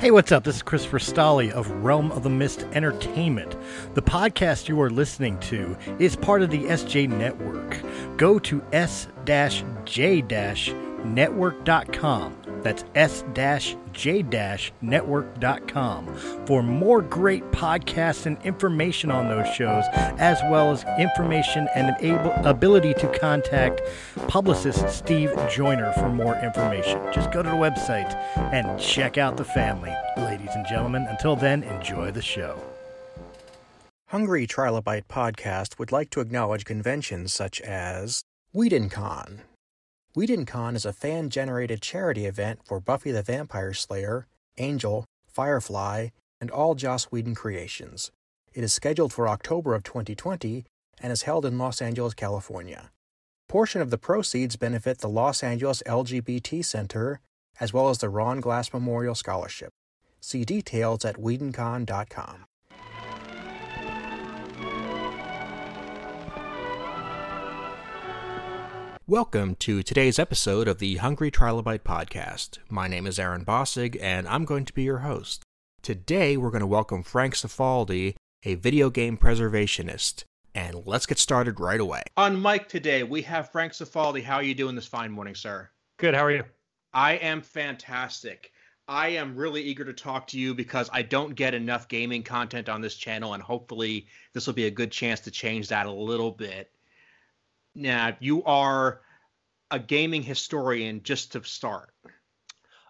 Hey, what's up? This is Christopher Stolle of Realm of the Mist Entertainment. The podcast you are listening to is part of the SJ Network. Go to s-j-network.com. That's s-j-network.com for more great podcasts and information on those shows, as well as information and able, ability to contact publicist Steve Joyner for more information. Just go to the website and check out the family, ladies and gentlemen. Until then, enjoy the show. Hungry Trilobite Podcast would like to acknowledge conventions such as WhedonCon. WhedonCon is a fan generated charity event for Buffy the Vampire Slayer, Angel, Firefly, and all Joss Whedon creations. It is scheduled for October of 2020 and is held in Los Angeles, California. Portion of the proceeds benefit the Los Angeles LGBT Center as well as the Ron Glass Memorial Scholarship. See details at WhedonCon.com. Welcome to today's episode of the Hungry Trilobite Podcast. My name is Aaron Bossig, and I'm going to be your host. Today, we're going to welcome Frank Cifaldi, a video game preservationist. And let's get started right away. On mic today, we have Frank Cifaldi. How are you doing this fine morning, sir? Good. How are you? I am fantastic. I am really eager to talk to you because I don't get enough gaming content on this channel, and hopefully, this will be a good chance to change that a little bit. Now, you are a gaming historian just to start.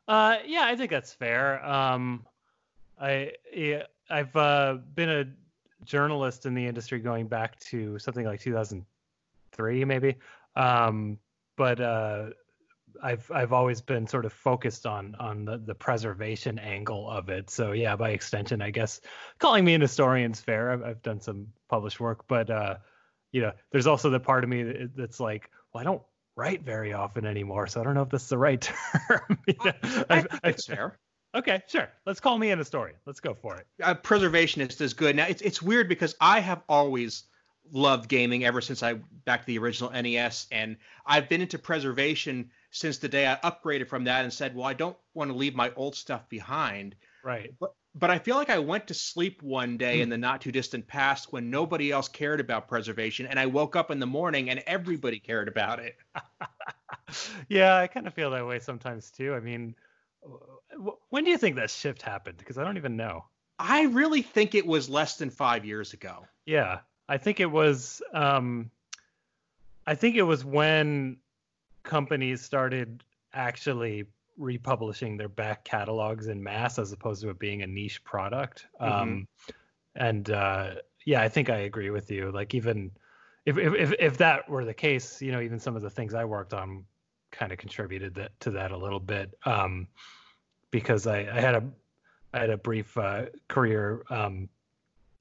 Uh, yeah, I think that's fair. Um, I yeah, I've uh, been a journalist in the industry going back to something like 2003, maybe. Um, but uh, I've I've always been sort of focused on on the, the preservation angle of it. So yeah, by extension, I guess calling me an historian's fair. I've, I've done some published work, but uh, you know, there's also the part of me that's like, well, I don't write very often anymore, so I don't know if this is the right term. you know, I, I, it's fair. Okay, sure. Let's call me an historian. Let's go for it. A preservationist is good. Now it's it's weird because I have always loved gaming ever since I back to the original NES, and I've been into preservation since the day I upgraded from that and said, well, I don't want to leave my old stuff behind. Right. But but I feel like I went to sleep one day Hmm. in the not too distant past when nobody else cared about preservation, and I woke up in the morning and everybody cared about it. yeah, I kind of feel that way sometimes too. I mean, when do you think that shift happened? Because I don't even know. I really think it was less than five years ago. Yeah, I think it was. Um, I think it was when companies started actually republishing their back catalogs in mass as opposed to it being a niche product. Um, and uh, yeah, I think I agree with you. Like even if, if if if that were the case, you know, even some of the things I worked on kind of contributed that, to that a little bit. Um, because I, I had a I had a brief uh, career um,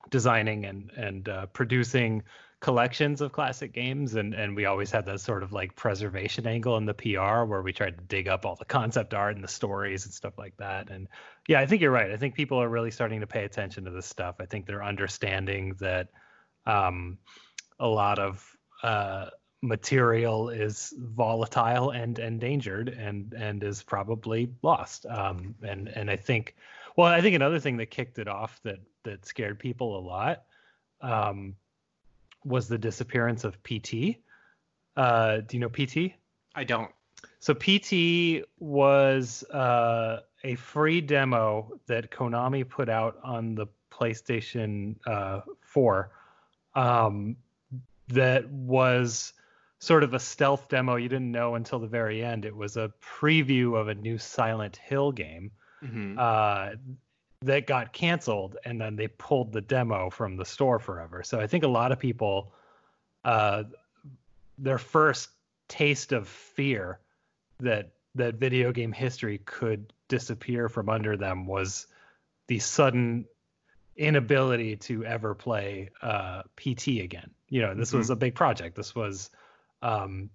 designing and and uh, producing collections of classic games and and we always had that sort of like preservation angle in the PR where we tried to dig up all the concept art and the stories and stuff like that. And yeah I think you're right. I think people are really starting to pay attention to this stuff. I think they're understanding that um, a lot of uh, material is volatile and endangered and and is probably lost. Um, and and I think well I think another thing that kicked it off that that scared people a lot um, was the disappearance of PT. Uh, do you know PT? I don't. So PT was uh, a free demo that Konami put out on the PlayStation uh, 4 um, that was sort of a stealth demo. You didn't know until the very end. It was a preview of a new Silent Hill game Mhm. uh, that got canceled, and then they pulled the demo from the store forever. So I think a lot of people, uh, their first taste of fear that that video game history could disappear from under them was the sudden inability to ever play uh, PT again. You know, this was a big project. This was um,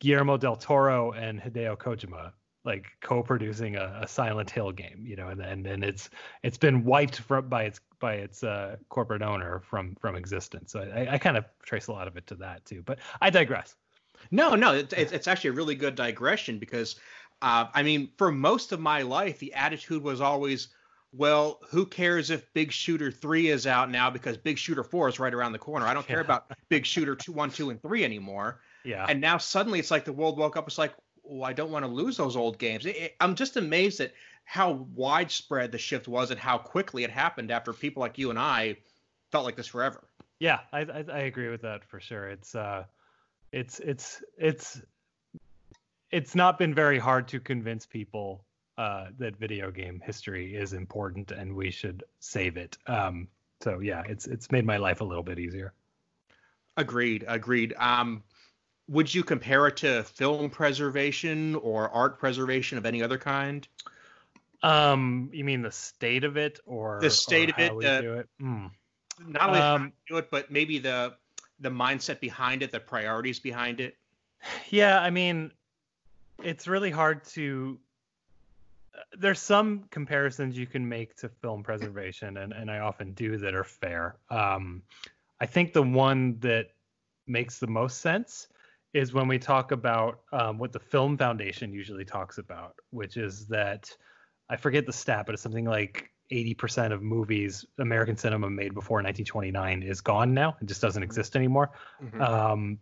Guillermo del Toro and Hideo Kojima like co-producing a, a Silent Hill game, you know, and and, and it's it's been wiped from by its by its uh, corporate owner from from existence. So I, I kind of trace a lot of it to that too. But I digress. No, no, it's, it's it's actually a really good digression because, uh, I mean, for most of my life, the attitude was always, well, who cares if Big Shooter 3 is out now because Big Shooter 4 is right around the corner. I don't care Yeah. about Big Shooter 2, 1, 2, and 3 anymore. Yeah. And now suddenly it's like the world woke up. It's like, well, I don't want to lose those old games. It, it- I'm just amazed at how widespread the shift was and how quickly it happened after people like you and I felt like this forever. Yeah, I, I I agree with that for sure. It's uh, it's it's it's it's not been very hard to convince people uh, that video game history is important and we should save it. Um, so yeah, it's it's made my life a little bit easier. Agreed. Agreed. Um, would you compare it to film preservation or art preservation of any other kind? Um, you mean the state of it or The state or of it, how we uh, do it? Hmm. Not only how Um, do it, but maybe the the mindset behind it, the priorities behind it. Yeah, I mean, it's really hard to. uh, There's some comparisons you can make to film preservation, and, and I often do that are fair. Um, I think the one that makes the most sense is when we talk about um, what the Film Foundation usually talks about, which is that I forget the stat, but it's something like 80% of movies American cinema made before 1929 is gone now. It just doesn't exist anymore. Mhm. Um,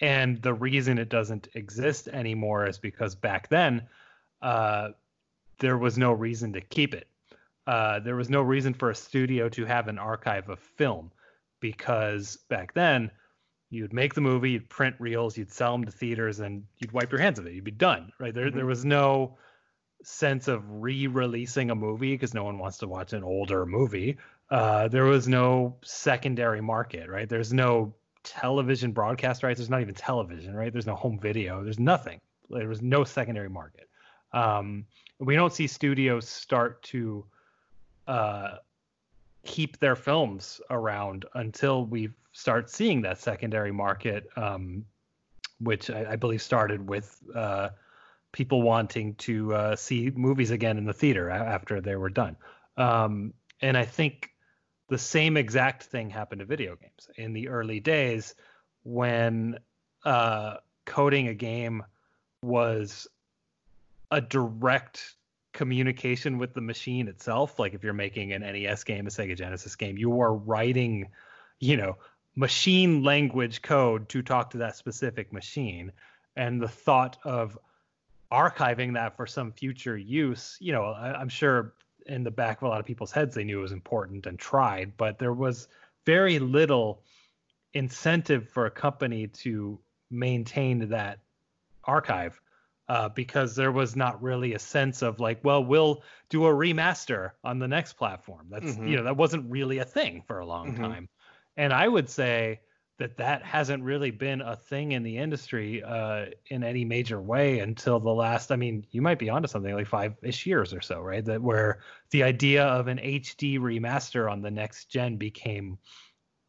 and the reason it doesn't exist anymore is because back then uh, there was no reason to keep it. Uh, there was no reason for a studio to have an archive of film because back then you'd make the movie, you'd print reels, you'd sell them to theaters, and you'd wipe your hands of it. You'd be done, right? There, there was no sense of re-releasing a movie because no one wants to watch an older movie. Uh, there was no secondary market, right? There's no television broadcast rights. There's not even television, right? There's no home video. There's nothing. There was no secondary market. Um, we don't see studios start to uh, keep their films around until we start seeing that secondary market, um, which I, I believe started with uh, people wanting to uh, see movies again in the theater after they were done. Um, and I think the same exact thing happened to video games in the early days when uh, coding a game was a direct communication with the machine itself. Like if you're making an NES game, a Sega Genesis game, you are writing, you know, machine language code to talk to that specific machine. And the thought of archiving that for some future use, you know, I, I'm sure in the back of a lot of people's heads they knew it was important and tried, but there was very little incentive for a company to maintain that archive uh, because there was not really a sense of like, well, we'll do a remaster on the next platform. That's Mhm. you know that wasn't really a thing for a long Mhm. time, and I would say that that hasn't really been a thing in the industry uh, in any major way until the last. I mean, you might be onto something like five-ish years or so, right? That where the idea of an HD remaster on the next gen became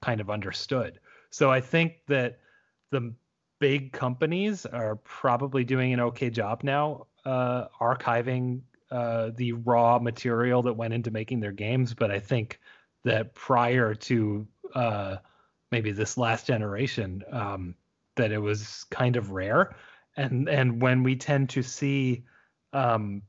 kind of understood. So I think that the big companies are probably doing an okay job now uh, archiving uh, the raw material that went into making their games. But I think that prior to uh, maybe this last generation, um, that it was kind of rare. And and when we tend to see um,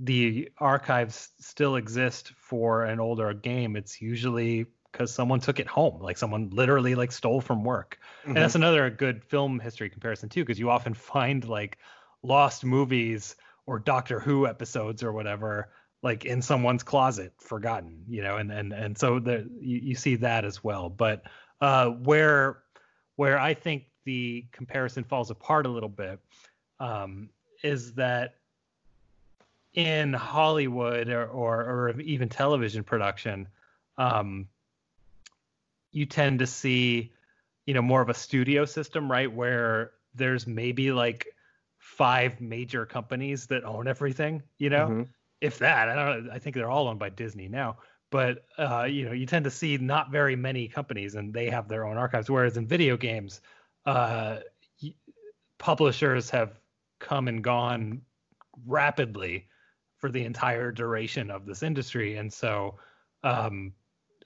the archives still exist for an older game, it's usually because someone took it home, like someone literally like stole from work. And that's another good film history comparison too, because you often find like lost movies or Doctor Who episodes or whatever, like in someone's closet, forgotten, you know, and and and so the you, you see that as well. But uh, where where I think the comparison falls apart a little bit um, is that in Hollywood or, or, or even television production, um, you tend to see, you know, more of a studio system, right? Where there's maybe like five major companies that own everything, you know, Mhm. If that. I don't. I think they're all owned by Disney now. But uh, you know, you tend to see not very many companies, and they have their own archives. Whereas in video games, uh, publishers have come and gone rapidly for the entire duration of this industry, and so um,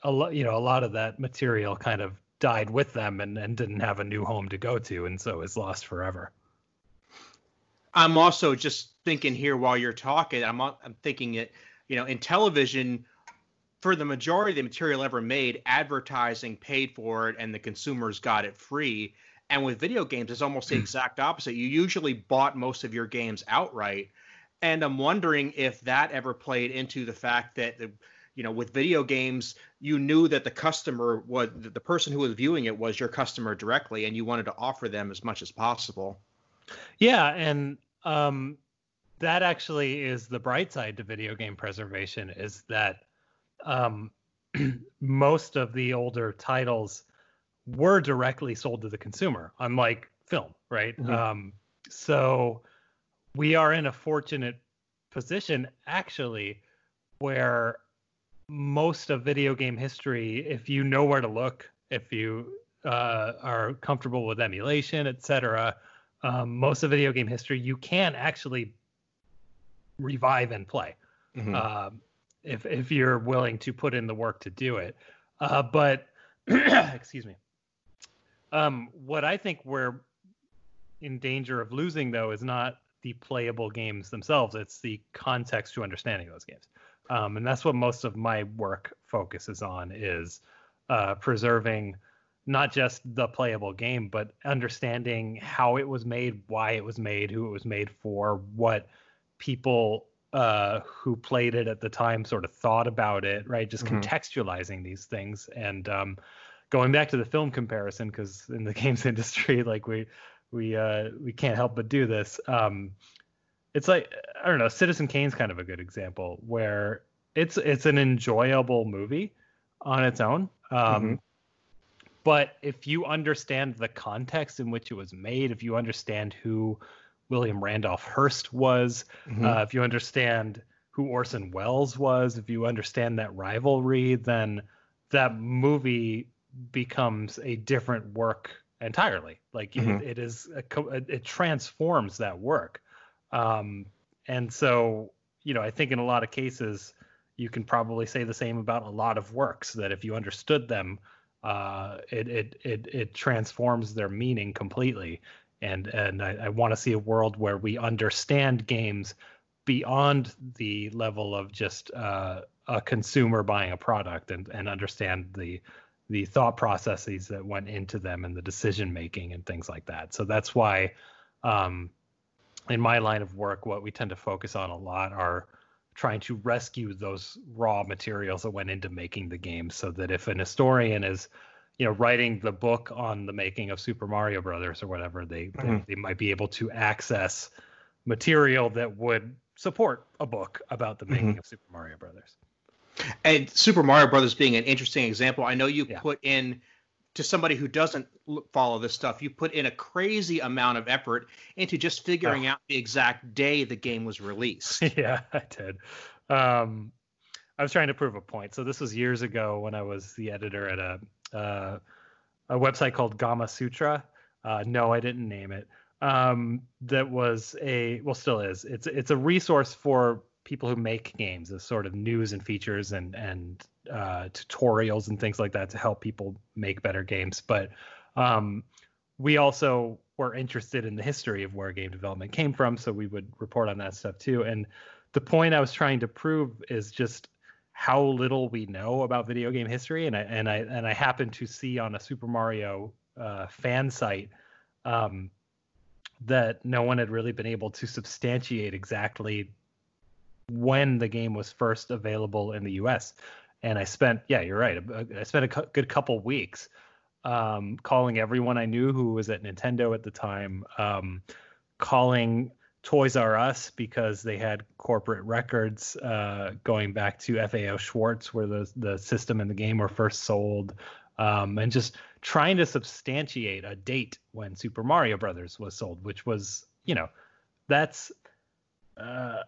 a lot, you know, a lot of that material kind of died with them and, and didn't have a new home to go to, and so is lost forever. I'm also just thinking here while you're talking. I'm I'm thinking it. you know, in television, for the majority of the material ever made, advertising paid for it and the consumers got it free. And with video games, it's almost the hmm. exact opposite. You usually bought most of your games outright. And I'm wondering if that ever played into the fact that, the, you know, with video games, you knew that the customer was the person who was viewing it was your customer directly, and you wanted to offer them as much as possible. Yeah. And, um, that actually is the bright side to video game preservation is that um, most of the older titles were directly sold to the consumer, unlike film, right? Mm-hmm. Um, so we are in a fortunate position, actually, where most of video game history, if you know where to look, if you uh, are comfortable with emulation, etc., um, most of video game history you can actually revive and play. Mm-hmm. Um, if if you're willing to put in the work to do it. Uh, but excuse me. Um, what I think we're in danger of losing though is not the playable games themselves; it's the context to understanding those games, um, and that's what most of my work focuses on is uh, preserving not just the playable game, but understanding how it was made, why it was made, who it was made for, what people uh, who played it at the time sort of thought about it, right? Just mm-hmm. contextualizing these things and um, going back to the film comparison, because in the games industry, like we we uh, we can't help but do this. Um, it's like I don't know, Citizen Kane's kind of a good example where it's it's an enjoyable movie on its own. Um, mm-hmm. But if you understand the context in which it was made, if you understand who William Randolph Hearst was, mm-hmm. uh, if you understand who Orson Welles was, if you understand that rivalry, then that movie becomes a different work entirely. Like mm-hmm. it, it is, a, it transforms that work. Um, and so, you know, I think in a lot of cases, you can probably say the same about a lot of works that if you understood them, uh, it, it it it transforms their meaning completely and and I, I want to see a world where we understand games beyond the level of just uh, a consumer buying a product and and understand the the thought processes that went into them and the decision making and things like that. So that's why um, in my line of work, what we tend to focus on a lot are trying to rescue those raw materials that went into making the game so that if an historian is you know writing the book on the making of Super Mario Brothers or whatever, they mm-hmm. they, they might be able to access material that would support a book about the making mm-hmm. of Super Mario Brothers. And Super Mario Brothers being an interesting example, I know you yeah. put in to somebody who doesn't follow this stuff, you put in a crazy amount of effort into just figuring oh. out the exact day the game was released. yeah, I did. Um, I was trying to prove a point. So this was years ago when I was the editor at a uh, a website called Gamasutra. Uh, no, I didn't name it. Um, that was a well, still is. It's it's a resource for people who make games, the sort of news and features and and uh, tutorials and things like that to help people make better games. But um, we also were interested in the history of where game development came from, so we would report on that stuff too. And the point I was trying to prove is just how little we know about video game history, and I and I and I happened to see on a Super Mario uh, fan site um, that no one had really been able to substantiate exactly when the game was first available in the U.S. And I spent, yeah, you're right. I spent a cu- good couple weeks um, calling everyone I knew who was at Nintendo at the time, um, calling Toys R Us because they had corporate records uh, going back to FAO Schwarz, where the the system and the game were first sold, um, and just trying to substantiate a date when Super Mario Brothers was sold, which was you know that's uh,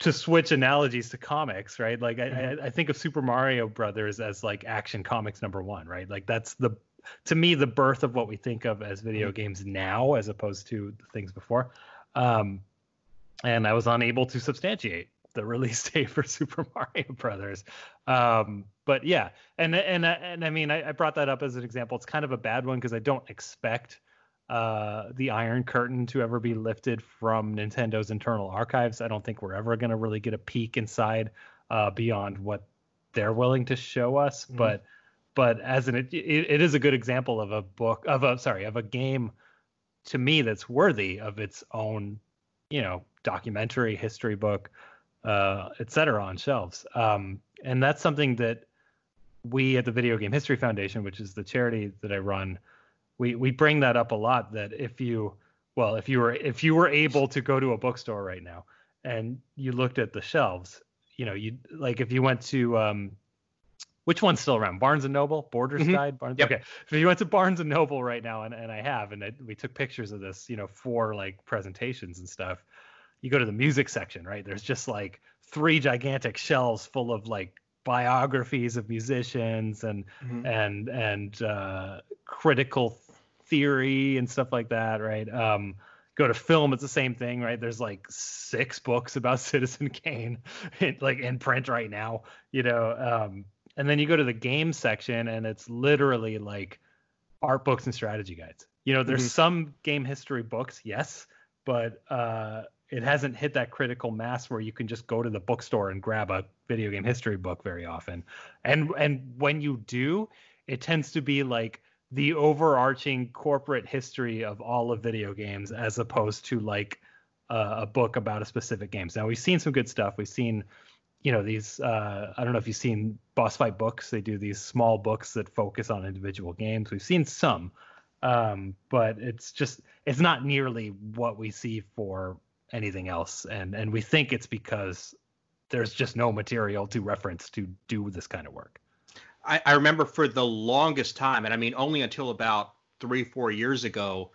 to switch analogies to comics, right? Like I, mm-hmm. I, I think of Super Mario Brothers as like Action Comics number one, right? Like that's the to me the birth of what we think of as video mm-hmm. games now, as opposed to the things before. Um, and I was unable to substantiate the release date for Super Mario Brothers. Um, but yeah, and and and I mean, I, I, brought that up as an example. It's kind of a bad one because I don't expect uh, the Iron Curtain to ever be lifted from Nintendo's internal archives. I don't think we're ever going to really get a peek inside uh, beyond what they're willing to show us. Mm-hmm. But but as an it, it is a good example of a book of a sorry of a game to me that's worthy of its own you know documentary history book uh etc on shelves um and that's something that we at the video game history foundation which is the charity that i run we we bring that up a lot that if you well if you were if you were able to go to a bookstore right now and you looked at the shelves you know you like if you went to um which one's still around? Barnes and Noble, Borders mm-hmm. Guide, Barnes. Yep. Okay, if you went to Barnes and Noble right now, and, and I have, and I, we took pictures of this, you know, for like presentations and stuff. You go to the music section, right? There's just like three gigantic shelves full of like biographies of musicians and mm-hmm. and and uh, critical theory and stuff like that, right? Um, go to film, it's the same thing, right? There's like six books about Citizen Kane, in, like in print right now, you know. Um, and then you go to the game section and it's literally like art books and strategy guides you know there's mm-hmm. some game history books yes but uh, it hasn't hit that critical mass where you can just go to the bookstore and grab a video game history book very often and and when you do it tends to be like the overarching corporate history of all of video games as opposed to like uh, a book about a specific game. Now we've seen some good stuff. We've seen you know these uh, i don't know if you've seen boss fight books. They do these small books that focus on individual games. We've seen some um, but it's just it's not nearly what we see for anything else. And and we think it's because there's just no material to reference to do this kind of work I, I remember for the longest time and i mean only until about three four years ago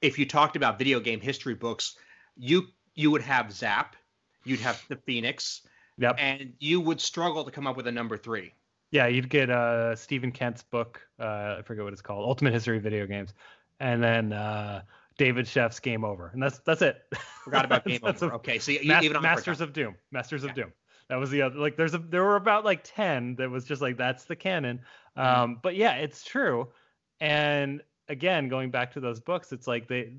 if you talked about video game history books you you would have zap you'd have the phoenix Yep. And you would struggle to come up with a number three. Yeah, you'd get uh, Steven Kent's book. Uh, I forget what it's called, Ultimate History of Video Games, and then uh, David Sheff's Game Over, and that's that's it. Forgot about Game Over. A, okay, so you, even Masters of Doom, Masters yeah. of Doom. That was the other. Like, there's a there were about like ten that was just like that's the canon. Mm-hmm. Um, but yeah, it's true. And again, going back to those books, it's like they,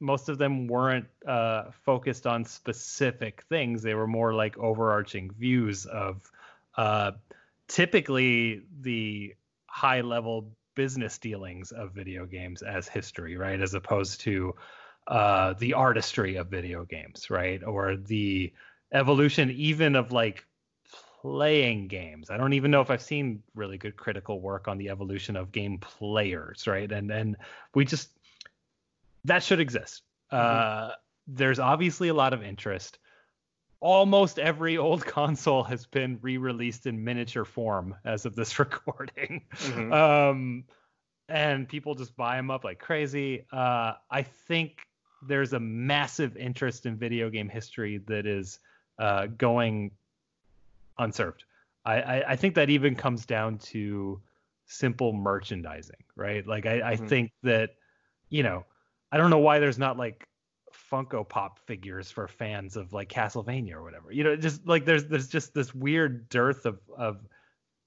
most of them weren't uh, focused on specific things. They were more like overarching views of uh, typically the high level business dealings of video games as history, right? As opposed to uh, the artistry of video games, right? Or the evolution even of like playing games. I don't even know if I've seen really good critical work on the evolution of game players, right? And and we just that should exist. Mm-hmm. Uh, there's obviously a lot of interest. Almost every old console has been re-released in miniature form as of this recording. Mm-hmm. Um, and people just buy them up like crazy. Uh, I think there's a massive interest in video game history that is uh, going unserved. I, I, I think that even comes down to simple merchandising, right? Like I, I mm-hmm. think that, you know, I don't know why there's not like Funko Pop figures for fans of like Castlevania or whatever. You know, just like there's there's just this weird dearth of of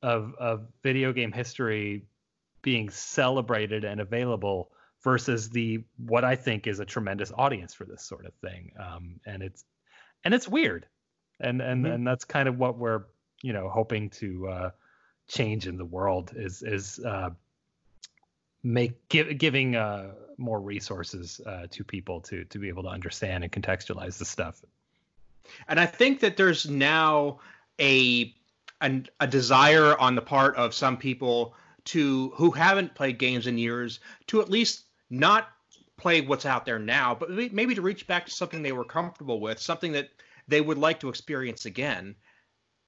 of of video game history being celebrated and available versus the what I think is a tremendous audience for this sort of thing. Um, and it's and it's weird and and mm-hmm. and that's kind of what we're you know hoping to uh, change in the world is is uh, make give, giving uh, more resources uh, to people to to be able to understand and contextualize the stuff. And I think that there's now a a, a desire on the part of some people to who haven't played games in years to at least not play what's out there now, but maybe to reach back to something they were comfortable with, something that they would like to experience again.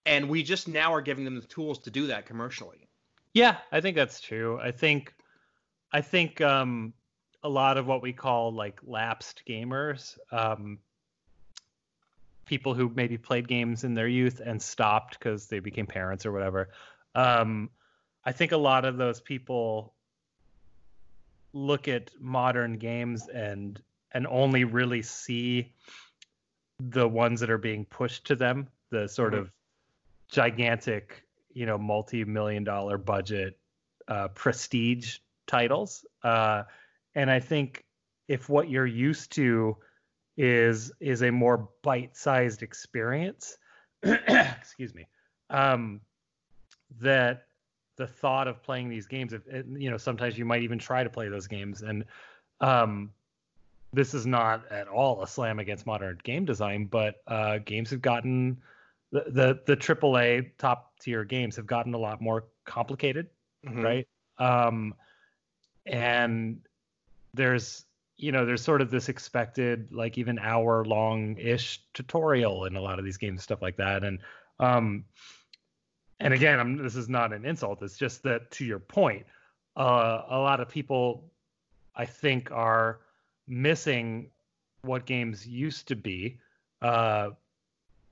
And we just now are giving them the tools to do that commercially. Yeah, I think that's true. I think I think um, a lot of what we call like lapsed gamers, um, people who maybe played games in their youth and stopped because they became parents or whatever. Um, I think a lot of those people look at modern games and and only really see the ones that are being pushed to them, the sort mm-hmm. of gigantic, you know, multi-million dollar budget uh, prestige titles. Uh, and I think if what you're used to is is a more bite-sized experience, excuse me, um, that the thought of playing these games, if, you know, sometimes you might even try to play those games, and um, this is not at all a slam against modern game design, but uh, games have gotten the, the the AAA top tier games have gotten a lot more complicated, mm-hmm. right? Um, and there's you know there's sort of this expected like even hour long ish tutorial in a lot of these games stuff like that and um and again I'm, this is not an insult it's just that to your point uh, a lot of people i think are missing what games used to be uh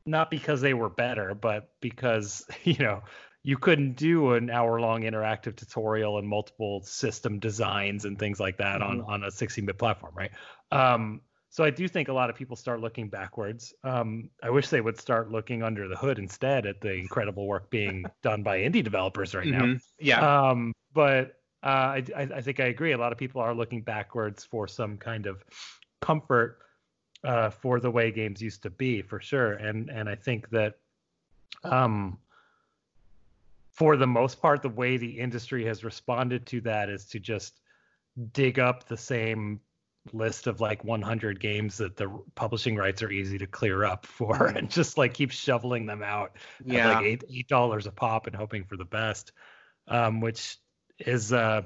not because they were better but because you know you couldn't do an hour long interactive tutorial and multiple system designs and things like that mm-hmm. on on a 16-bit platform, right? Um, so I do think a lot of people start looking backwards. Um, I wish they would start looking under the hood instead at the incredible work being done by indie developers right mm-hmm. now. Yeah. Um, but uh, I, I think I agree. A lot of people are looking backwards for some kind of comfort uh, for the way games used to be, for sure. And and I think that um, for the most part, the way the industry has responded to that is to just dig up the same list of like 100 games that the publishing rights are easy to clear up for and just like keep shoveling them out yeah. at like eight eight dollars a pop and hoping for the best um, which is uh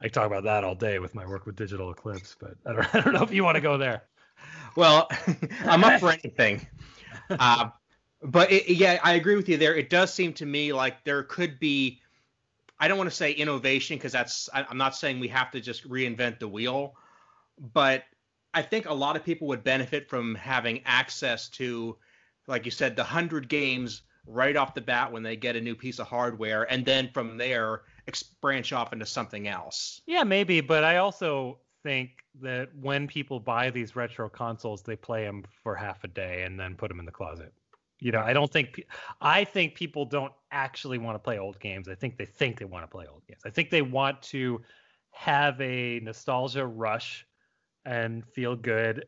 i talk about that all day with my work with digital eclipse but i don't, I don't know if you want to go there well i'm up for anything uh, but it, yeah, I agree with you there. It does seem to me like there could be, I don't want to say innovation because that's, I, I'm not saying we have to just reinvent the wheel, but I think a lot of people would benefit from having access to, like you said, the 100 games right off the bat when they get a new piece of hardware. And then from there, branch off into something else. Yeah, maybe. But I also think that when people buy these retro consoles, they play them for half a day and then put them in the closet. You know, I don't think I think people don't actually want to play old games. I think they think they want to play old games. I think they want to have a nostalgia rush and feel good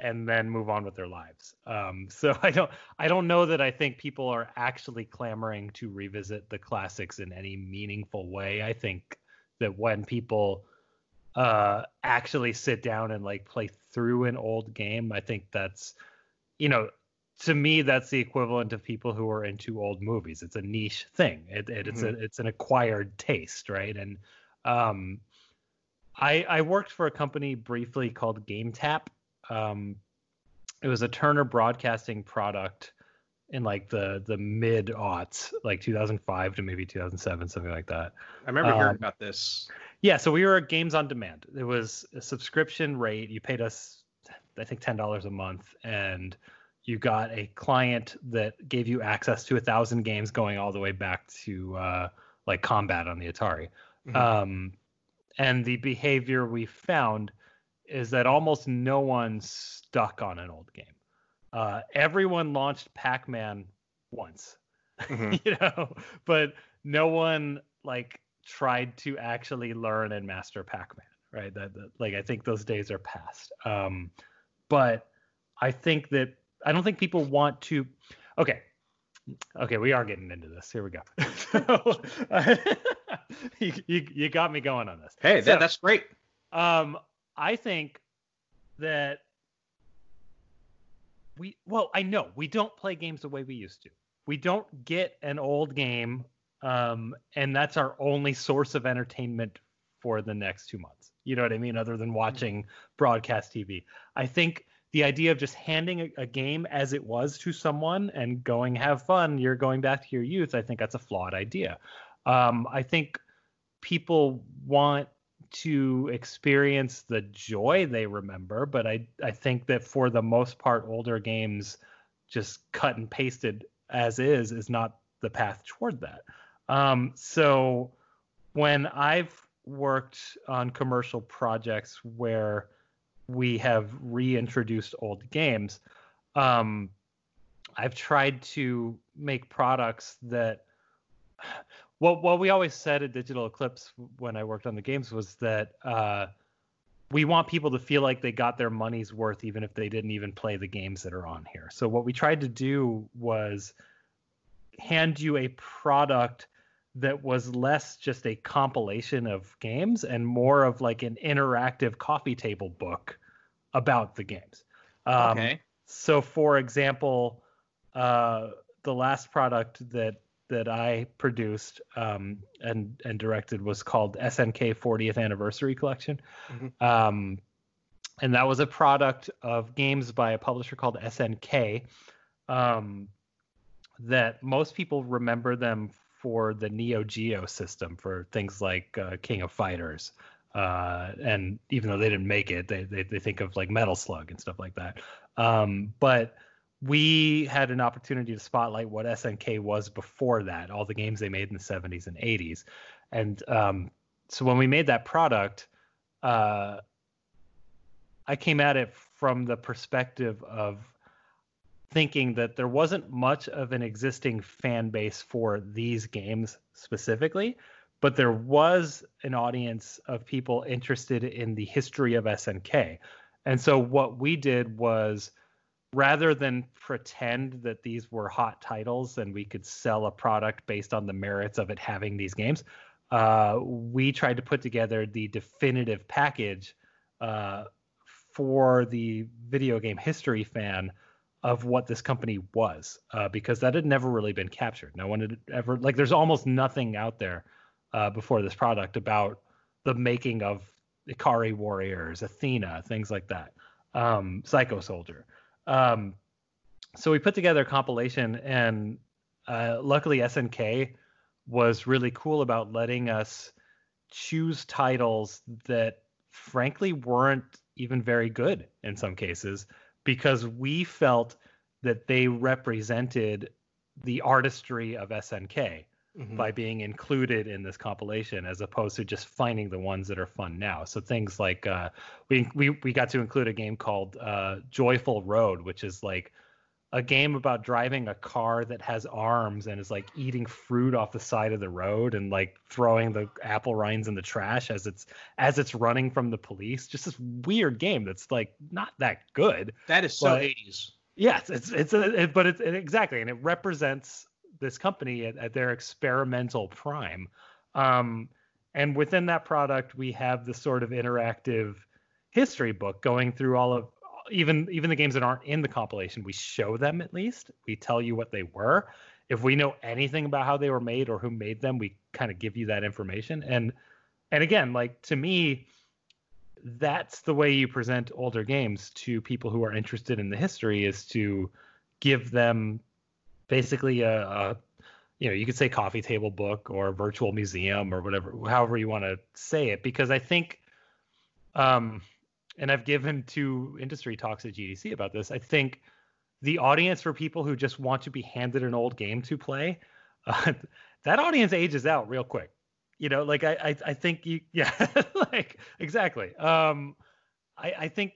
and then move on with their lives. Um, so I don't I don't know that I think people are actually clamoring to revisit the classics in any meaningful way. I think that when people uh, actually sit down and like play through an old game, I think that's you know to me that's the equivalent of people who are into old movies it's a niche thing it, it, it's mm-hmm. a it's an acquired taste right and um i i worked for a company briefly called GameTap um it was a turner broadcasting product in like the the mid aughts like 2005 to maybe 2007 something like that i remember um, hearing about this yeah so we were a games on demand it was a subscription rate you paid us i think $10 a month and you got a client that gave you access to a thousand games going all the way back to uh, like combat on the Atari. Mm-hmm. Um, and the behavior we found is that almost no one stuck on an old game. Uh, everyone launched Pac-Man once, mm-hmm. you know, but no one like tried to actually learn and master Pac-Man, right? That, that like I think those days are past. Um, but I think that I don't think people want to. Okay, okay, we are getting into this. Here we go. so, uh, you, you, you got me going on this. Hey, that, that's great. Um, I think that we well, I know we don't play games the way we used to. We don't get an old game, um, and that's our only source of entertainment for the next two months. You know what I mean? Other than watching broadcast TV, I think the idea of just handing a, a, game as it was to someone and going have fun you're going back to your youth i think that's a flawed idea um, i think people want to experience the joy they remember but i i think that for the most part older games just cut and pasted as is is not the path toward that um, so when i've worked on commercial projects where we have reintroduced old games. Um, I've tried to make products that well, what we always said at Digital Eclipse when I worked on the games was that uh, we want people to feel like they got their money's worth even if they didn't even play the games that are on here. So what we tried to do was hand you a product that was less just a compilation of games and more of like an interactive coffee table book about the games. Um, okay. So, for example, uh, the last product that that I produced um, and and directed was called SNK 40th Anniversary Collection, Mhm. um, and that was a product of games by a publisher called SNK. Um, that most people remember them for the Neo Geo system for things like uh, King of Fighters. Uh, and even though they didn't make it, they, they, they think of like Metal Slug and stuff like that. Um, but we had an opportunity to spotlight what SNK was before that, all the games they made in the 70s and 80s. And um, so when we made that product, uh, I came at it from the perspective of thinking that there wasn't much of an existing fan base for these games specifically, but there was an audience of people interested in the history of SNK. And so what we did was rather than pretend that these were hot titles and we could sell a product based on the merits of it having these games, uh, we tried to put together the definitive package uh, for the video game history fan of what this company was, uh, because that had never really been captured. No one had ever like. There's almost nothing out there uh, before this product about the making of Ikari Warriors, Athena, things like that, um, Psycho Soldier. Um, so we put together a compilation, and uh, luckily SNK was really cool about letting us choose titles that frankly weren't even very good in some cases because we felt that they represented the artistry of SNK Mhm. by being included in this compilation as opposed to just finding the ones that are fun now. So things like uh, we we we got to include a game called uh, Joyful Road, which is like a game about driving a car that has arms and is like eating fruit off the side of the road and like throwing the apple rinds in the trash as it's as it's running from the police. Just this weird game that's like not that good. That is so But- 80s. Yes, it's it's a, it, but it's it, exactly, and it represents this company at, at their experimental prime. Um, and within that product, we have the sort of interactive history book going through all of even even the games that aren't in the compilation. We show them at least. We tell you what they were. If we know anything about how they were made or who made them, we kind of give you that information. And and again, like to me, that's the way you present older games to people who are interested in the history is to give them basically a, a you know you could say coffee table book or virtual museum or whatever however you want to say it because i think um and i've given two industry talks at gdc about this i think the audience for people who just want to be handed an old game to play uh, that audience ages out real quick. You know like i i, I think you yeah like exactly. Um i i think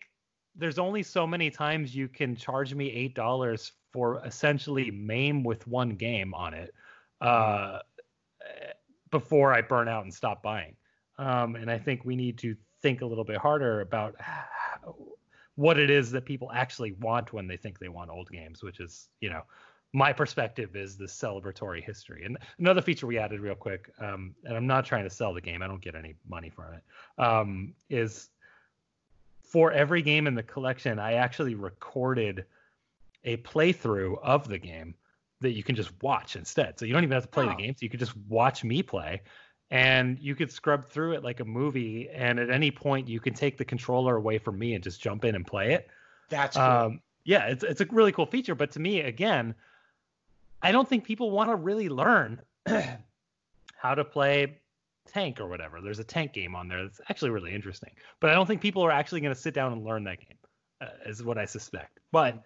there's only so many times you can charge me eight dollars for essentially MAME with one game on it uh before i burn out and stop buying um and i think we need to think a little bit harder about how, what it is that people actually want when they think they want old games which is you know my perspective is the celebratory history. And another feature we added real quick, um, and I'm not trying to sell the game, I don't get any money from it, um, is for every game in the collection, I actually recorded a playthrough of the game that you can just watch instead. So you don't even have to play Oh. the game, so you could just watch me play. And you could scrub through it like a movie, and at any point you can take the controller away from me and just jump in and play it. That's cool. Um, yeah, it's it's a really cool feature, but to me, again, I don't think people want to really learn how to play tank or whatever. There's a tank game on there that's actually really interesting, but I don't think people are actually going to sit down and learn that game, uh, is what I suspect. But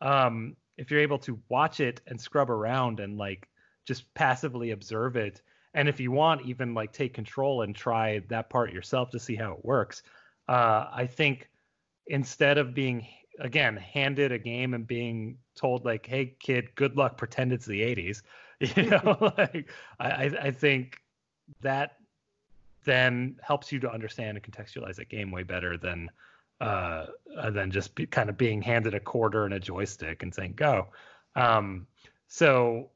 um, if you're able to watch it and scrub around and like just passively observe it, and if you want, even like take control and try that part yourself to see how it works, uh, I think instead of being again handed a game and being told like hey kid good luck pretend it's the 80s you know like I, I i think that then helps you to understand and contextualize that game way better than uh than just be, kind of being handed a quarter and a joystick and saying go um so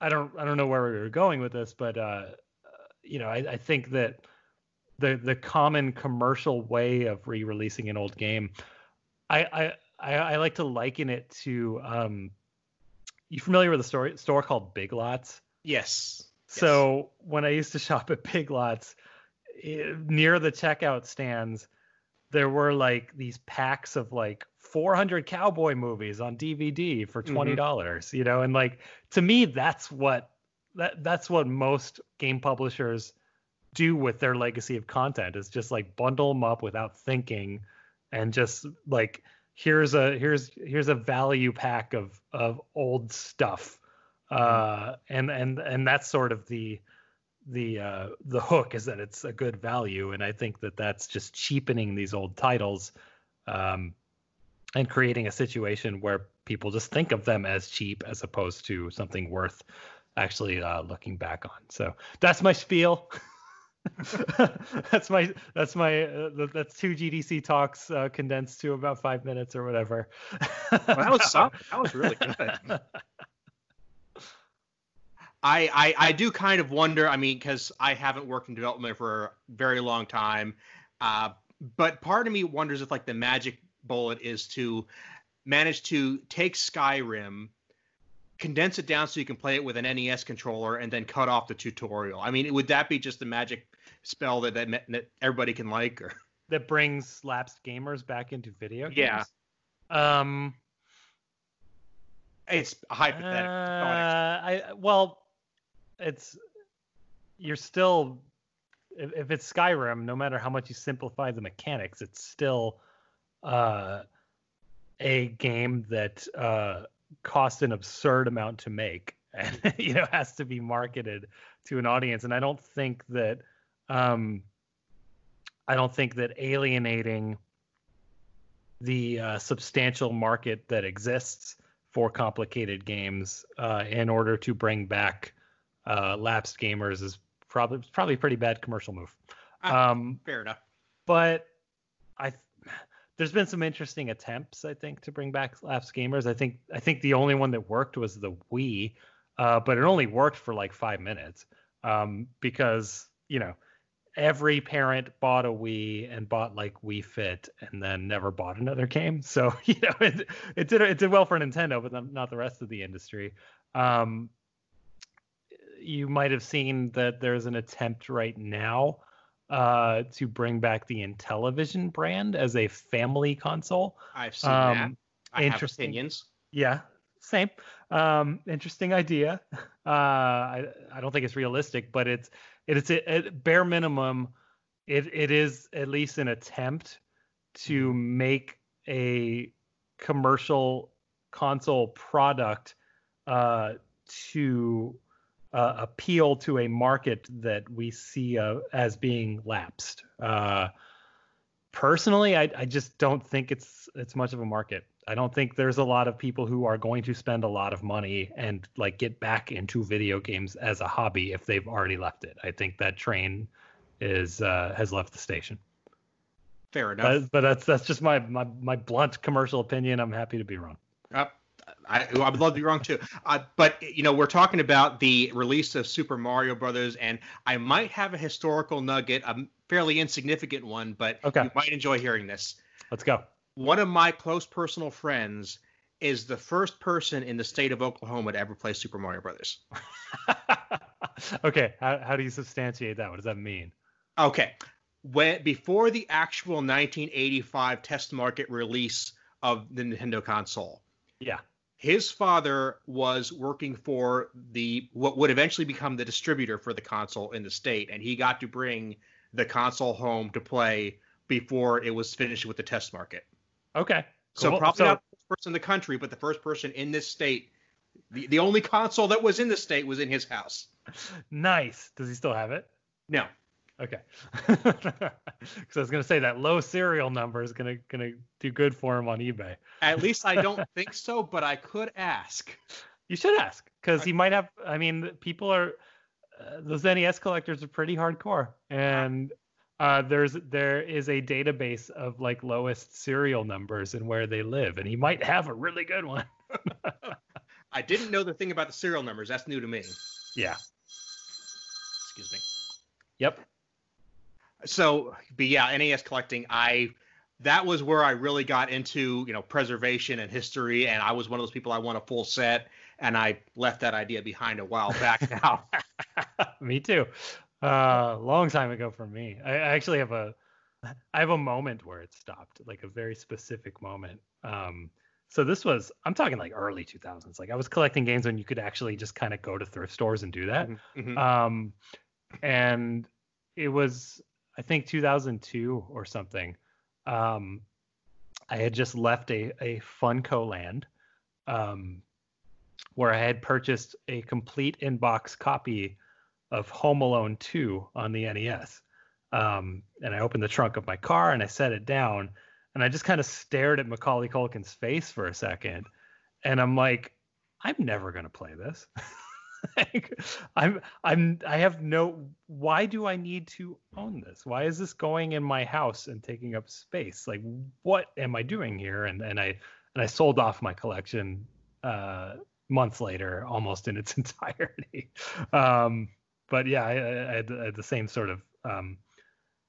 I don't I don't know where we were going with this, but uh, you know, I, I think that the the common commercial way of re-releasing an old game, I I I, I like to liken it to um, you familiar with a store store called Big Lots? Yes. So yes. when I used to shop at Big Lots, it, near the checkout stands, there were like these packs of like 400 cowboy movies on DVD for mm-hmm. dollars. Mm-hmm. You know, and like to me, that's what that that's what most game publishers do with their legacy of content is just like bundle them up without thinking and just like here's a here's here's a value pack of of old stuff mm-hmm. uh and and and that's sort of the the uh the hook is that it's a good value and i think that that's just cheapening these old titles um and creating a situation where people just think of them as cheap as opposed to something worth actually uh looking back on so that's my spiel that's my that's my uh, that's two GDC talks uh, condensed to about five minutes or whatever. well, that was solid. That was really good. I, I I do kind of wonder. I mean, because I haven't worked in development for a very long time, uh, but part of me wonders if like the magic bullet is to manage to take Skyrim condense it down so you can play it with an NES controller and then cut off the tutorial. I mean, would that be just the magic spell that that, that everybody can like or that brings lapsed gamers back into video games? Yeah. Um it's hypothetical. Uh, I well it's you're still if, if it's Skyrim, no matter how much you simplify the mechanics, it's still uh a game that uh costs an absurd amount to make and you know has to be marketed to an audience. And i don't think that um i don't think that alienating the uh, substantial market that exists for complicated games uh, in order to bring back uh, lapsed gamers is probably probably a pretty bad commercial move. Ah, um, fair enough. But I there's been some interesting attempts, I think, to bring back lapsed gamers. I think I think the only one that worked was the Wii, uh, but it only worked for like five minutes um, because you know every parent bought a Wii and bought like Wii Fit and then never bought another game. So you know it it did it did well for Nintendo, but not the rest of the industry. Um, you might have seen that there's an attempt right now uh, to bring back the Intellivision brand as a family console. I've seen um, that. I have opinions. Yeah, same. Um, interesting idea. Uh, I I don't think it's realistic, but it's it's at bare minimum, it it is at least an attempt to mm-hmm. make a commercial console product uh, to uh, appeal to a market that we see uh, as being lapsed. Uh, personally, I, I, just don't think it's it's much of a market. I don't think there's a lot of people who are going to spend a lot of money and like get back into video games as a hobby if they've already left it. I think that train is uh, has left the station. Fair enough. But, but, that's that's just my, my my blunt commercial opinion. I'm happy to be wrong. Uh, I, I would love to be wrong too. Uh, but you know, we're talking about the release of Super Mario Brothers, and I might have a historical nugget, a fairly insignificant one, but okay. you might enjoy hearing this. Let's go. One of my close personal friends is the first person in the state of Oklahoma to ever play Super Mario Brothers. okay, how, how do you substantiate that? What does that mean? Okay, when before the actual 1985 test market release of the Nintendo console. Yeah his father was working for the what would eventually become the distributor for the console in the state and he got to bring the console home to play before it was finished with the test market. Okay cool. so probably so, not the first person in the country but the first person in this state the, the only console that was in the state was in his house. Nice. Does he still have it? No Okay. Because I was gonna say that low serial number is gonna gonna do good for him on eBay. At least I don't think so, but I could ask. You should ask because he might have. I mean, people are uh, those NES collectors are pretty hardcore, and uh, there's there is a database of like lowest serial numbers and where they live, and he might have a really good one. I didn't know the thing about the serial numbers. That's new to me. Yeah. Excuse me. Yep. So, but yeah, NES collecting, I that was where I really got into, you know, preservation and history. And I was one of those people I want a full set, and I left that idea behind a while back now. me too. Uh, long time ago for me. I, actually have a, I have a moment where it stopped, like a very specific moment. Um, so this was, I'm talking like early 2000s. Like I was collecting games when you could actually just kind of go to thrift stores and do that. Mhm. Um, and it was, I think 2002 or something. Um, I had just left a, a Funcoland, um, where I had purchased a complete in-box copy of Home Alone 2 on the NES. Um, and I opened the trunk of my car and I set it down and I just kind of stared at Macaulay Culkin's face for a second. And I'm like, I'm never gonna play this. Like, I'm I'm I have no why do I need to own this? Why is this going in my house and taking up space? Like what am I doing here? And and I and I sold off my collection uh months later almost in its entirety. Um but yeah, I, I, had, I had the same sort of um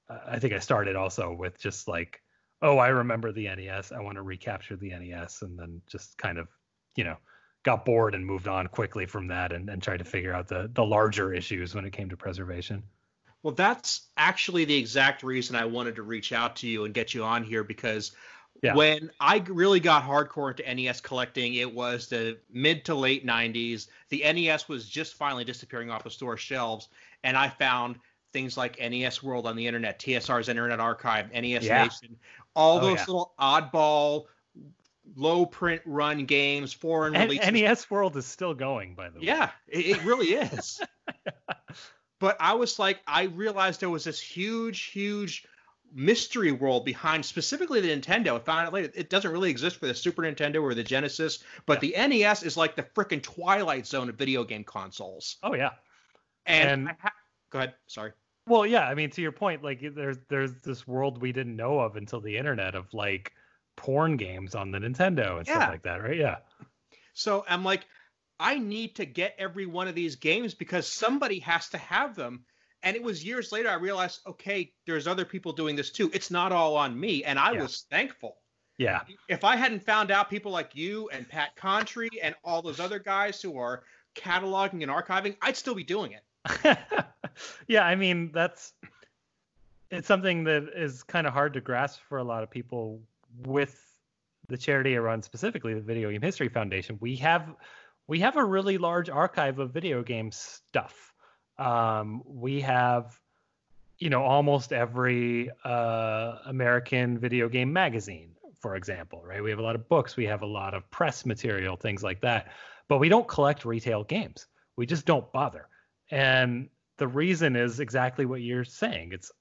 I think I started also with just like oh, I remember the NES. I want to recapture the NES, and then just kind of, you know, got bored and moved on quickly from that, and, and tried to figure out the the larger issues when it came to preservation. Well, that's actually the exact reason I wanted to reach out to you and get you on here because Yeah. when I really got hardcore into NES collecting, it was the mid to late 90s. The NES was just finally disappearing off the store shelves, and I found things like NES World on the internet, TSR's Internet Archive, NES Yeah. Nation, all Oh, those yeah. little oddball, low print run games, foreign And releases. NES World is still going, by the way. Yeah, it, it really is. but I was like, I realized there was this huge, huge mystery world behind specifically the Nintendo. I found out later it doesn't really exist for the Super Nintendo or the Genesis, but the NES is like the freaking twilight zone of video game consoles. Oh yeah. And, And- ha- go ahead, sorry. Well, yeah. I mean, to your point, like there's there's this world we didn't know of until the internet of like porn games on the Nintendo and Yeah. stuff like that, right? Yeah. So I'm like, I need to get every one of these games because somebody has to have them. And it was years later I realized, okay, there's other people doing this too. It's not all on me, and I Yeah. was thankful. Yeah. if I hadn't found out people like you and Pat Contri and all those other guys who are cataloging and archiving, I'd still be doing it. yeah, I mean that's it's something that is kind of hard to grasp for a lot of people with the charity I run specifically the Video Game History Foundation. We have we have a really large archive of video game stuff. Um, we have you know almost every uh, American video game magazine, for example, right? We have a lot of books, we have a lot of press material, things like that. But we don't collect retail games. We just don't bother. And the reason is exactly what you're saying. It's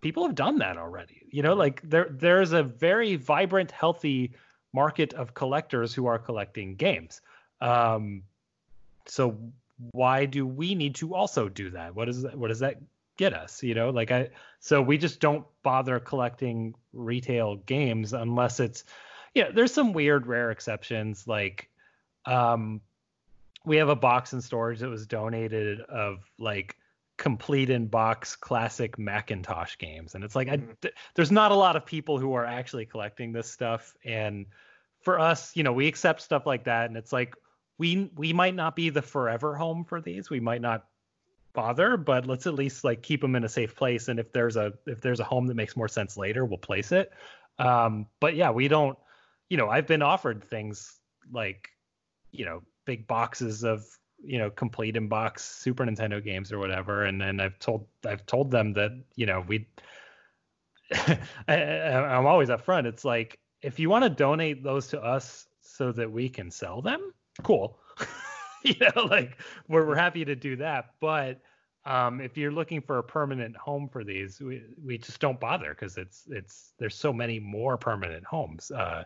people have done that already. You know, like there there's a very vibrant, healthy market of collectors who are collecting games. Um, so why do we need to also do that? What is that, what does that get us? You know, like I so we just don't bother collecting retail games unless it's yeah, there's some weird rare exceptions like um we have a box in storage that was donated of like complete in box classic Macintosh games. And it's like I th- there's not a lot of people who are actually collecting this stuff. And for us you know we accept stuff like that. And it's like we we might not be the forever home for these. We might not bother but let's at least like keep them in a safe place. And if there's a if there's a home that makes more sense later we'll place it. Um but yeah we don't you know i've been offered things like you know big boxes of you know complete in box super nintendo games or whatever. And then i've told i've told them that you know we I, i'm always upfront. It's like if you want to donate those to us so that we can sell them cool. You know like we're, we're happy to do that. But um, if you're looking for a permanent home for these we, we just don't bother because it's it's there's so many more permanent homes. Uh,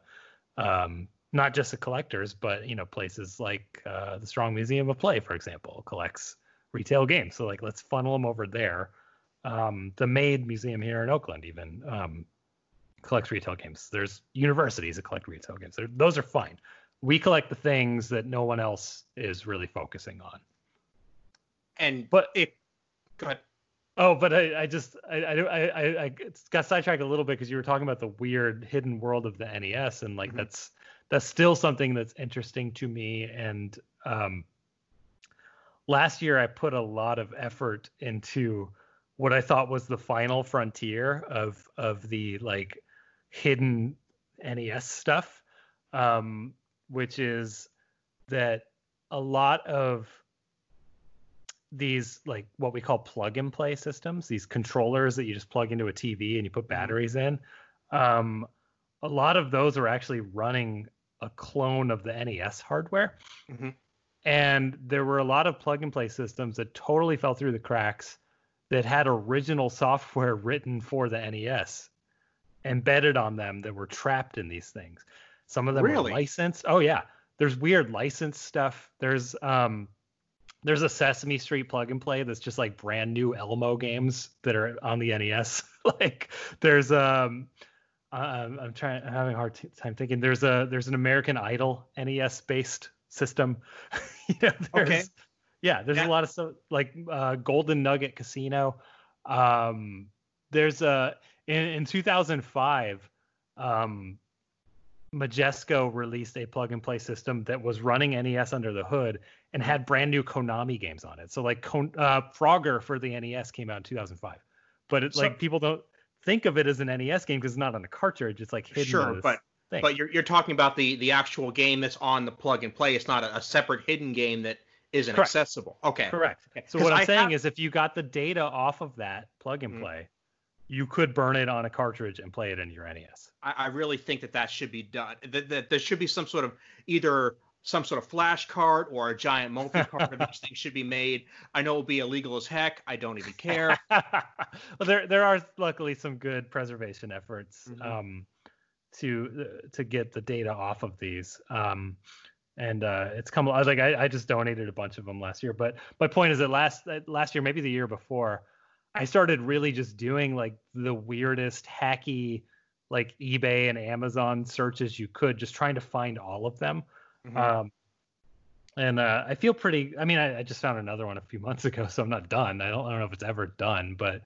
um, not just the collectors but you know places like uh, the strong museum of play for example collects retail games so like let's funnel them over there um, the MADE museum here in oakland even um, collects retail games there's universities that collect retail games They're, those are fine we collect the things that no one else is really focusing on. And But it, go ahead. Oh, but I, I just I I I, I, got sidetracked a little bit because you were talking about the weird hidden world of the NES, and like Mhm. that's that's still something that's interesting to me. And um, last year I put a lot of effort into what I thought was the final frontier of of the like hidden NES stuff, um, which is that a lot of these like what we call plug and play systems these controllers that you just plug into a tv and you put batteries in um, a lot of those are actually running a clone of the nes hardware Mhm. and there were a lot of plug and play systems that totally fell through the cracks that had original software written for the nes embedded on them that were trapped in these things some of them Really? were licensed oh yeah there's weird license stuff there's um there's a Sesame Street plug and play that's just like brand new Elmo games that are on the NES. like there's um I'm, I'm trying I'm having a hard t- time thinking there's a there's an American Idol NES based system. you know, Okay. Yeah, there's Yeah. a lot of stuff like uh, Golden Nugget Casino. Um there's a in, in 2005 um Majesco released a plug and play system that was running NES under the hood and had brand new Konami games on it. So like Kon- uh, Frogger for the NES came out in 2005, but it's So- like people don't think of it as an NES game because it's not on a cartridge. It's like hidden. Sure, but thing. but you're you're talking about the the actual game that's on the plug and play. It's not a, a separate hidden game that isn't Correct. accessible. Okay. correct. Okay. So what I'm I saying have- is, if you got the data off of that plug and Mhm. play, you could burn it on a cartridge and play it in your NES. I, I really think that that should be done. That, that there should be some sort of either some sort of flash card or a giant multi card of these things should be made. I know it'll be illegal as heck. I don't even care. well, there there are luckily some good preservation efforts Mhm. um, to uh, to get the data off of these. Um, and uh, it's come I was like I, I just donated a bunch of them last year. But my point is that last uh, last year, maybe the year before, I started really just doing like the weirdest hacky like eBay and Amazon searches you could, just trying to find all of them. Mhm. Um, and uh, I feel pretty. I mean, I, I just found another one a few months ago, so I'm not done. I don't, I don't know if it's ever done, but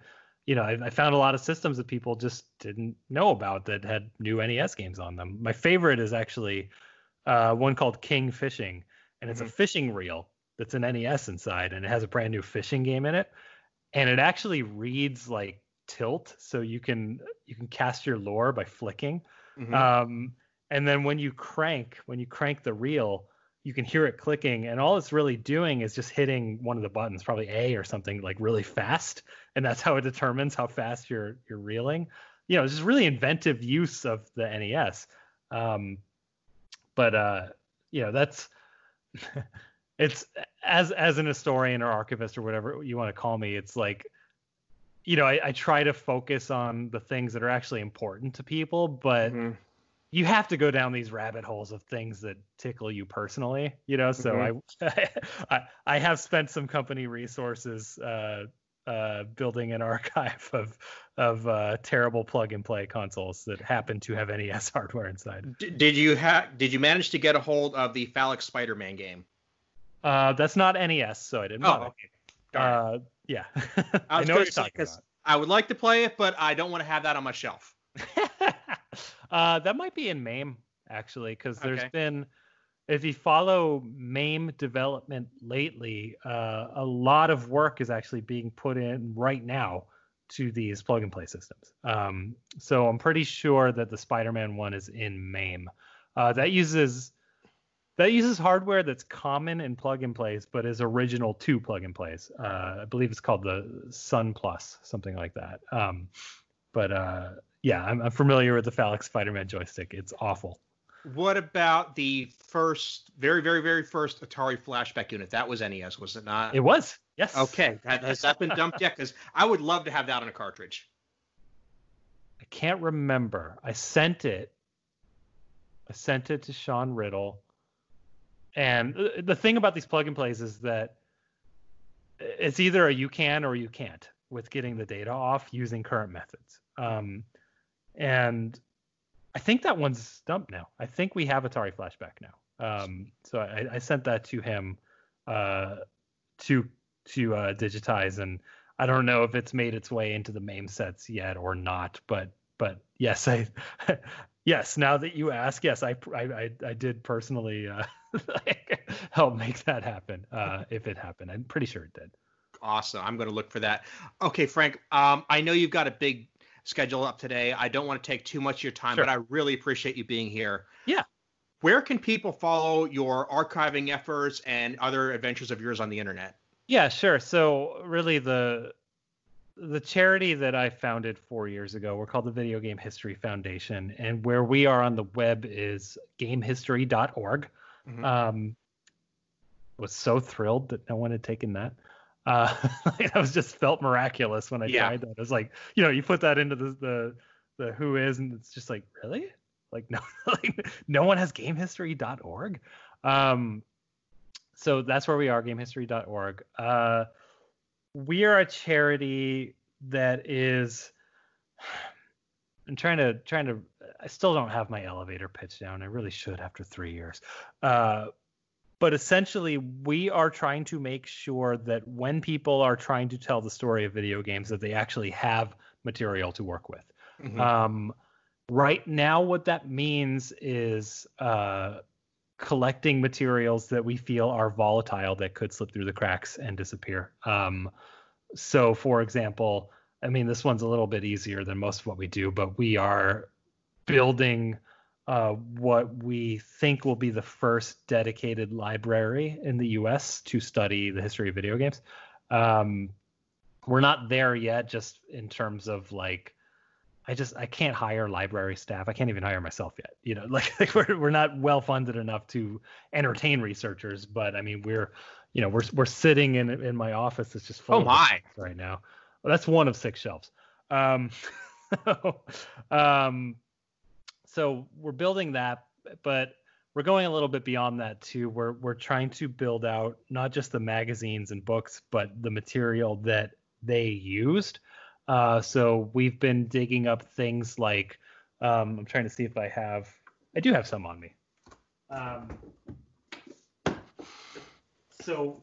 you know, I, I found a lot of systems that people just didn't know about that had new NES games on them. My favorite is actually uh, one called King Fishing, and it's a fishing reel that's an NES inside, and it has a brand new fishing game in it, and it actually reads like tilt, so you can you can cast your lure by flicking. Mhm. Um, and then when you crank, when you crank the reel, you can hear it clicking, and all it's really doing is just hitting one of the buttons, probably A or something, like really fast, and that's how it determines how fast you're you're reeling. You know, it's just really inventive use of the NES. Um, but uh, you know, that's it's as as an historian or archivist or whatever you want to call me, it's like you know, I, I try to focus on the things that are actually important to people, but Mhm. You have to go down these rabbit holes of things that tickle you personally, you know. So I, I I have spent some company resources uh, uh, building an archive of of uh, terrible plug and play consoles that happen to have NES hardware inside. D- did you have? Did you manage to get a hold of the phallic Spider-Man game? Uh, that's not NES, so I didn't. Oh, bother. okay. Darn. Uh, yeah, I I, know what you're talking about. I would like to play it, but I don't want to have that on my shelf. Uh, that might be in MAME actually, because there's Okay. been, if you follow MAME development lately, uh, a lot of work is actually being put in right now to these plug and play systems. Um, so I'm pretty sure that the Spider-Man one is in MAME. Uh, that uses that uses hardware that's common in plug and plays, but is original to plug and plays. Uh, I believe it's called the Sunplus, something like that. Um, but uh, yeah, I'm, I'm familiar with the phallic Spider-Man joystick. It's awful. What about the first, very, very, very first Atari flashback unit? That was NES, was it not? It was yes. okay, that, has that been dumped yet? Because I would love to have that on a cartridge. I can't remember. I sent it. I sent it to Sean Riddle. And uh, the thing about these plug and plays is that it's either a you can or you can't with getting the data off using current methods. Um, and I think that one's dumped now. I think we have Atari Flashback now. Um, so I, I sent that to him uh, to to uh, digitize, and I don't know if it's made its way into the MAME sets yet or not. But but yes, I yes. Now that you ask, yes, I I I, I did personally uh, help make that happen. Uh, if it happened, I'm pretty sure it did. Awesome. I'm going to look for that. Okay, Frank. Um, I know you've got a big schedule up today. I don't want to take too much of your time, sure. but I really appreciate you being here. Yeah. Where can people follow your archiving efforts and other adventures of yours on the internet? Yeah, sure. So really the the charity that I founded four years ago, we're called the Video Game History Foundation, and where we are on the web is gamehistory.org. Mm-hmm. Um, was so thrilled that no one had taken that. Uh, I was just felt miraculous when I yeah. tried that. It was like, you know, you put that into the the the who is, and it's just like, really? Like no, like no one has gamehistory.org. Um, so that's where we are, gamehistory.org. Uh, we are a charity that is. I'm trying to trying to. I still don't have my elevator pitch down. I really should after three years. Uh, but essentially we are trying to make sure that when people are trying to tell the story of video games that they actually have material to work with mm-hmm. um, right now what that means is uh, collecting materials that we feel are volatile that could slip through the cracks and disappear um, so for example i mean this one's a little bit easier than most of what we do but we are building uh, what we think will be the first dedicated library in the U.S. to study the history of video games. Um, we're not there yet, just in terms of like, I just I can't hire library staff. I can't even hire myself yet. You know, like, like we're we're not well funded enough to entertain researchers. But I mean, we're you know we're we're sitting in in my office It's just full oh my right now. Well, that's one of six shelves. Um, um, so we're building that, but we're going a little bit beyond that too. We're we're trying to build out not just the magazines and books, but the material that they used. Uh, so we've been digging up things like um, I'm trying to see if I have. I do have some on me. Um, so,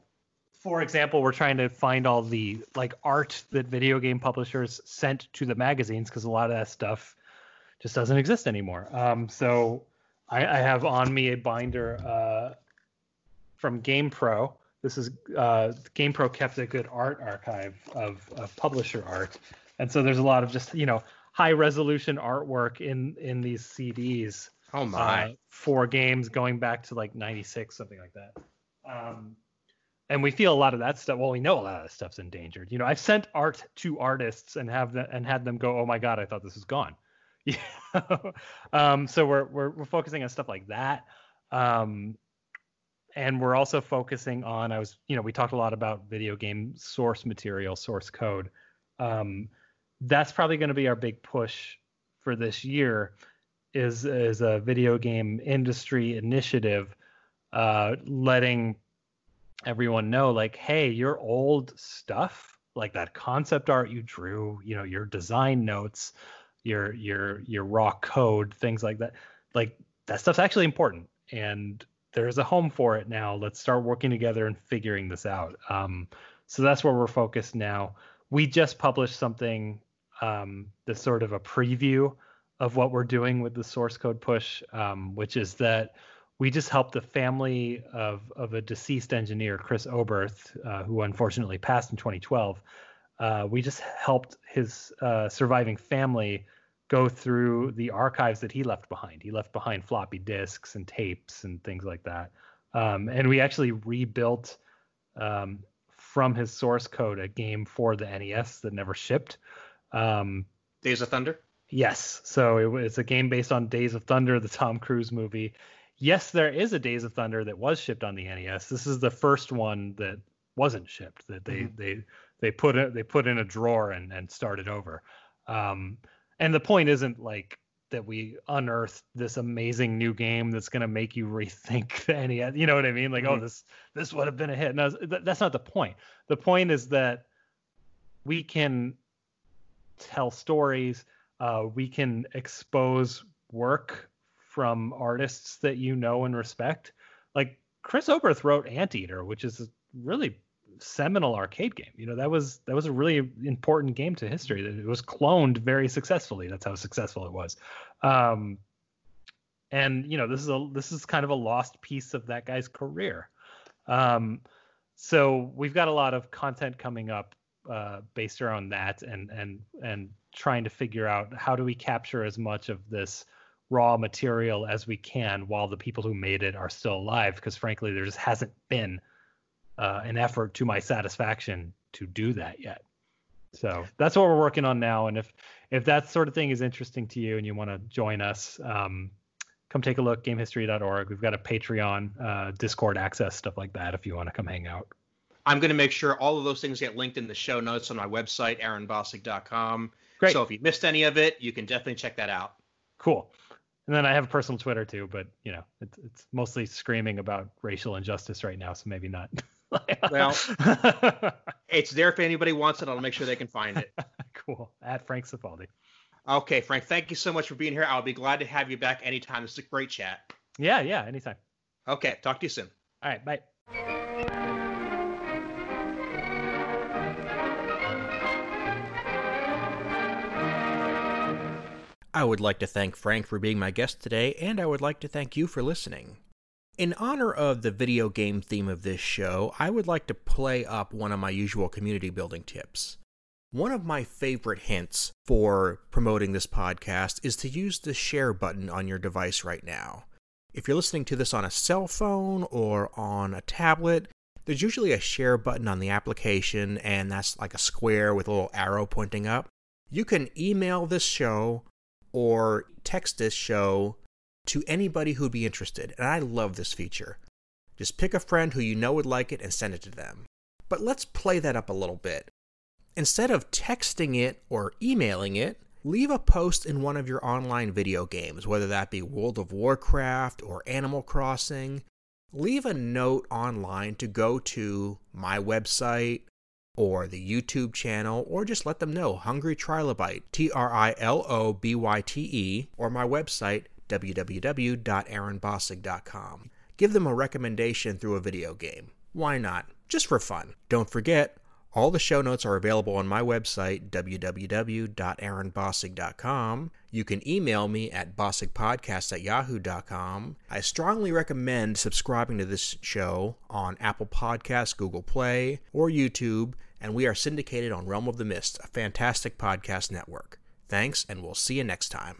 for example, we're trying to find all the like art that video game publishers sent to the magazines because a lot of that stuff just doesn't exist anymore. Um, so I, I, have on me a binder uh, from GamePro. This is uh, GamePro kept a good art archive of, of publisher art, and so there's a lot of just you know high resolution artwork in in these CDs. Oh my! Uh, for games going back to like '96, something like that. Um, and we feel a lot of that stuff. Well, we know a lot of that stuff's endangered. You know, I've sent art to artists and have that and had them go, "Oh my god, I thought this was gone." Yeah. um, so we're, we're we're focusing on stuff like that. Um, and we're also focusing on I was you know we talked a lot about video game source material, source code. Um, that's probably going to be our big push for this year is is a video game industry initiative uh, letting everyone know like hey your old stuff like that concept art you drew you know your design notes your your your raw code, things like that. Like that stuff's actually important, and there's a home for it now. Let's start working together and figuring this out. Um, so that's where we're focused now. We just published something um, that's sort of a preview of what we're doing with the source code push, um, which is that we just helped the family of, of a deceased engineer, Chris Oberth, uh, who unfortunately passed in 2012. Uh, we just helped his uh, surviving family go through the archives that he left behind. He left behind floppy disks and tapes and things like that. Um, and we actually rebuilt um, from his source code a game for the NES that never shipped. Um, Days of Thunder. Yes, so it was a game based on Days of Thunder, the Tom Cruise movie. Yes, there is a Days of Thunder that was shipped on the NES. This is the first one that wasn't shipped. That they mm-hmm. they they put it they put in a drawer and and started over. Um, and the point isn't like that we unearthed this amazing new game that's going to make you rethink any you know what i mean like oh, mm-hmm. oh this this would have been a hit no that's not the point the point is that we can tell stories uh, we can expose work from artists that you know and respect like Chris Oberth wrote Anteater, which is a really seminal arcade game. You know, that was that was a really important game to history. It was cloned very successfully. That's how successful it was. Um, and you know, this is a this is kind of a lost piece of that guy's career. Um, so we've got a lot of content coming up uh, based around that, and and and trying to figure out how do we capture as much of this raw material as we can while the people who made it are still alive because frankly there just hasn't been uh, an effort to my satisfaction to do that yet. So that's what we're working on now. And if if that sort of thing is interesting to you and you want to join us um, come take a look gamehistory.org we've got a patreon uh, discord access stuff like that if you want to come hang out. I'm going to make sure all of those things get linked in the show notes on my website aaronbossig.com Great. so if you missed any of it you can definitely check that out. Cool. And then I have a personal Twitter too, but you know, it's it's mostly screaming about racial injustice right now, so maybe not. well, it's there if anybody wants it. I'll make sure they can find it. cool. At Frank Cifaldi. Okay, Frank. Thank you so much for being here. I'll be glad to have you back anytime. It's a great chat. Yeah, yeah, anytime. Okay, talk to you soon. All right, bye. I would like to thank Frank for being my guest today, and I would like to thank you for listening. In honor of the video game theme of this show, I would like to play up one of my usual community building tips. One of my favorite hints for promoting this podcast is to use the share button on your device right now. If you're listening to this on a cell phone or on a tablet, there's usually a share button on the application, and that's like a square with a little arrow pointing up. You can email this show or text this show to anybody who'd be interested. And I love this feature. Just pick a friend who you know would like it and send it to them. But let's play that up a little bit. Instead of texting it or emailing it, leave a post in one of your online video games, whether that be World of Warcraft or Animal Crossing. Leave a note online to go to my website, or the YouTube channel, or just let them know Hungry Trilobyte, T R I L O B Y T E, or my website, www.aaronbossig.com. Give them a recommendation through a video game. Why not? Just for fun. Don't forget, all the show notes are available on my website, www.aaronbossig.com. You can email me at bossigpodcast at yahoo.com. I strongly recommend subscribing to this show on Apple Podcasts, Google Play, or YouTube, and we are syndicated on Realm of the Mist, a fantastic podcast network. Thanks, and we'll see you next time.